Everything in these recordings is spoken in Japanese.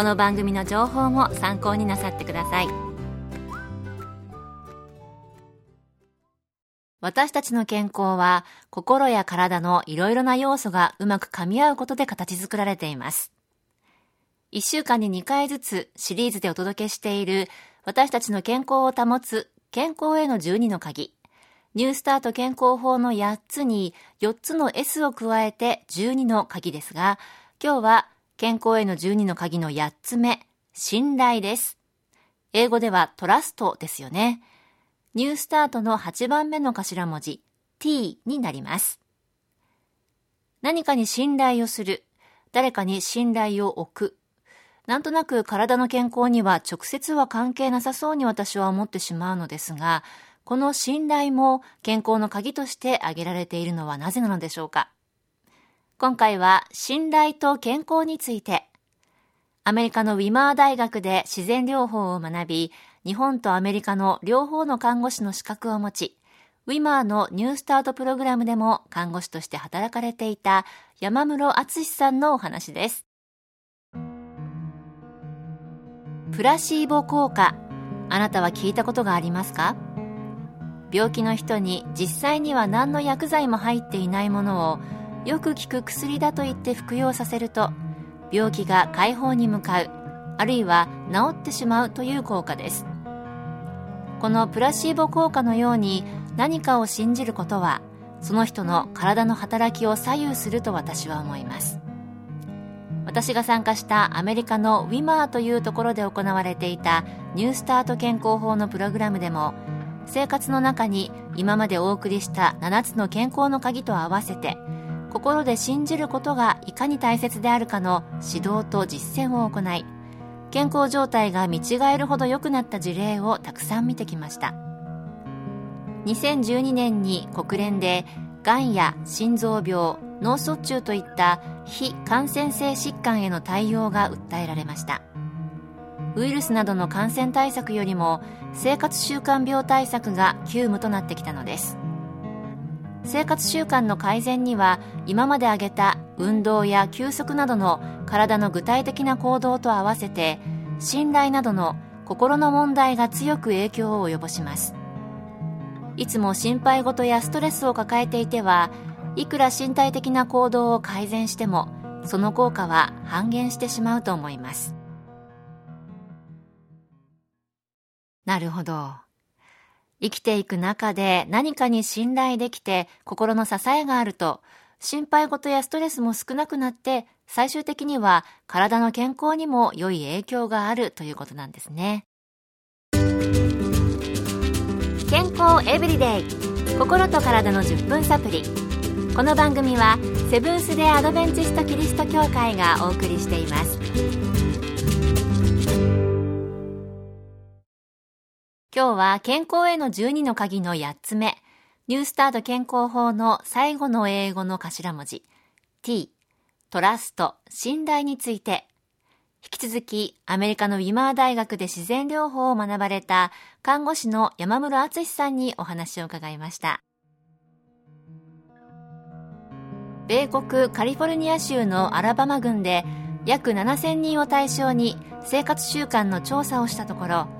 この番組の情報も参考になさってください。私たちの健康は心や体のいろいろな要素がうまく噛み合うことで形作られています。1週間に2回ずつシリーズでお届けしている私たちの健康を保つ健康への12の鍵。ニュースタート健康法の8つに4つの S を加えて12の鍵ですが、今日は健康への12の鍵の8つ目、信頼です。英語ではトラストですよね。ニュースタートの8番目の頭文字 T になります。何かに信頼をする。誰かに信頼を置く。なんとなく体の健康には直接は関係なさそうに私は思ってしまうのですが、この信頼も健康の鍵として挙げられているのはなぜなのでしょうか？今回は信頼と健康について。アメリカのウィマー大学で自然療法を学び日本とアメリカの両方の看護師の資格を持ちウィマーのニュースタートプログラムでも看護師として働かれていた山室敦さんのお話です。プラシーボ効果あなたは聞いたことがありますか？病気の人に実際には何の薬剤も入っていないものをよく効く薬だと言って服用させると病気が解放に向かうあるいは治ってしまうという効果です。このプラシーボ効果のように何かを信じることはその人の体の働きを左右すると私は思います。私が参加したアメリカのウィマーというところで行われていたニュースタート健康法のプログラムでも生活の中に今までお送りした7つの健康の鍵と合わせて心で信じることがいかに大切であるかの指導と実践を行い健康状態が見違えるほど良くなった事例をたくさん見てきました。2012年に国連でがんや心臓病脳卒中といった非感染性疾患への対応が訴えられました。ウイルスなどの感染対策よりも生活習慣病対策が急務となってきたのです。生活習慣の改善には今まで挙げた運動や休息などの体の具体的な行動と合わせて信頼などの心の問題が強く影響を及ぼしますいつも心配事やストレスを抱えていてはいくら身体的な行動を改善してもその効果は半減してしまうと思いますなるほど。生きていく中で何かに信頼できて心の支えがあると、心配事やストレスも少なくなって、最終的には体の健康にも良い影響があるということなんですね。健康エブリデイ。心と体の10分サプリ。この番組はセブンス・デ・アドベンチスト・キリスト教会がお送りしています。今日は健康への12の鍵の8つ目、ニュースタート健康法の最後の英語の頭文字、t、トラスト、信頼について、引き続きアメリカのウィマー大学で自然療法を学ばれた看護師の山室敦さんにお話を伺いました。米国カリフォルニア州のアラバマ郡で約7000人を対象に生活習慣の調査をしたところ、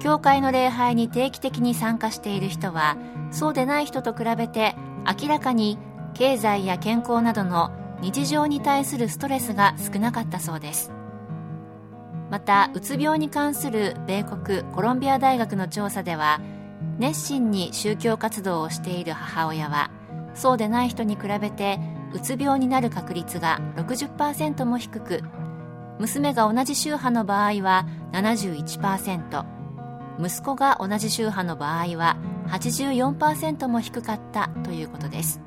教会の礼拝に定期的に参加している人はそうでない人と比べて明らかに経済や健康などの日常に対するストレスが少なかったそうです。またうつ病に関する米国コロンビア大学の調査では熱心に宗教活動をしている母親はそうでない人に比べてうつ病になる確率が60%も低く娘が同じ宗派の場合は71%息子が同じ宗派の場合は84%も低かったということです。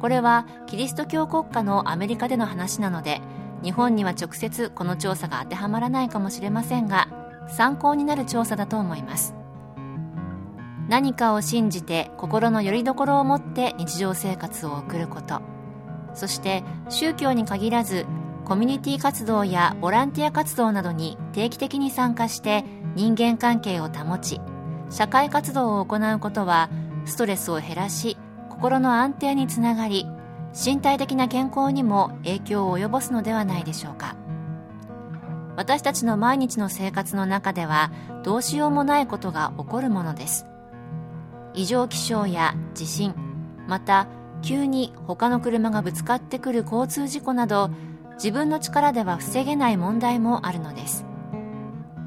これはキリスト教国家のアメリカでの話なので日本には直接この調査が当てはまらないかもしれませんが参考になる調査だと思います。何かを信じて心の拠り所を持って日常生活を送ること。そして宗教に限らずコミュニティ活動やボランティア活動などに定期的に参加して人間関係を保ち社会活動を行うことはストレスを減らし心の安定につながり身体的な健康にも影響を及ぼすのではないでしょうか。私たちの毎日の生活の中ではどうしようもないことが起こるものです。異常気象や地震また急に他の車がぶつかってくる交通事故など自分の力では防げない問題もあるのです。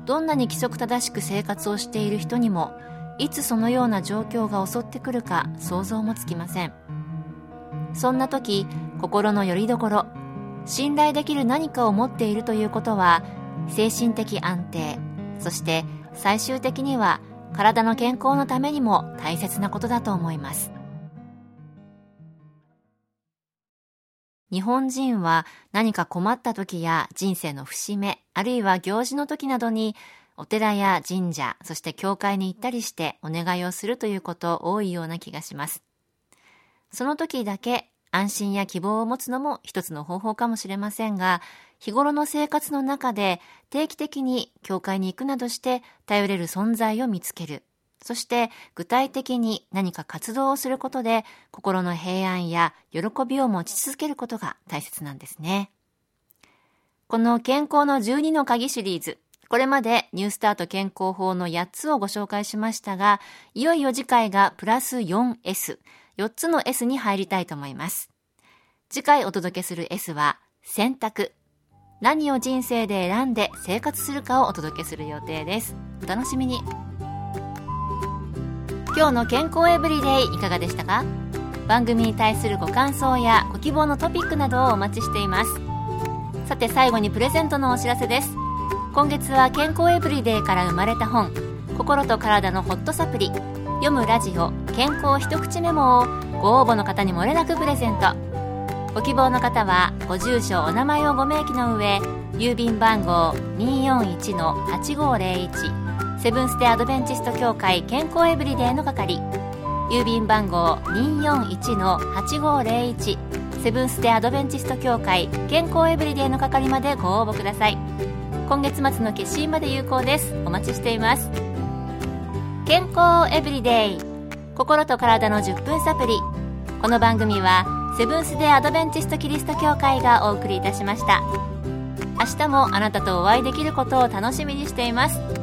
どんなに規則正しく生活をしている人にもいつそのような状況が襲ってくるか想像もつきません。そんな時心の拠り所信頼できる何かを持っているということは精神的安定そして最終的には体の健康のためにも大切なことだと思います。日本人は何か困った時や人生の節目あるいは行事の時などにお寺や神社そして教会に行ったりしてお願いをするということ多いような気がしますその時だけ安心や希望を持つのも一つの方法かもしれませんが、日頃の生活の中で定期的に教会に行くなどして頼れる存在を見つける。そして具体的に何か活動をすることで心の平安や喜びを持ち続けることが大切なんですね。この健康の12の鍵シリーズ、これまでニュースタート健康法の8つをご紹介しましたが、いよいよ次回がプラス 4S、4つの S に入りたいと思います。次回お届けする S は、選択。何を人生で選んで生活するかをお届けする予定です。お楽しみに。今日の健康エブリデイいかがでしたか？番組に対するご感想やご希望のトピックなどをお待ちしています。さて最後にプレゼントのお知らせです。今月は健康エブリデイから生まれた本、心と体のホットサプリ、読むラジオ健康一口メモをご応募の方にもれなくプレゼントご希望の方はご住所お名前をご明記の上郵便番号241-8501セブンステアドベンチスト協会健康エブリデイの係郵便番号241-8501セブンステアドベンチスト協会健康エブリデイの係までご応募ください。今月末の決心まで有効です。お待ちしています。健康エブリデイ。心と体の10分サプリ。この番組はセブンス・デ・アドベンチスト・キリスト教会がお送りいたしました。明日もあなたとお会いできることを楽しみにしています。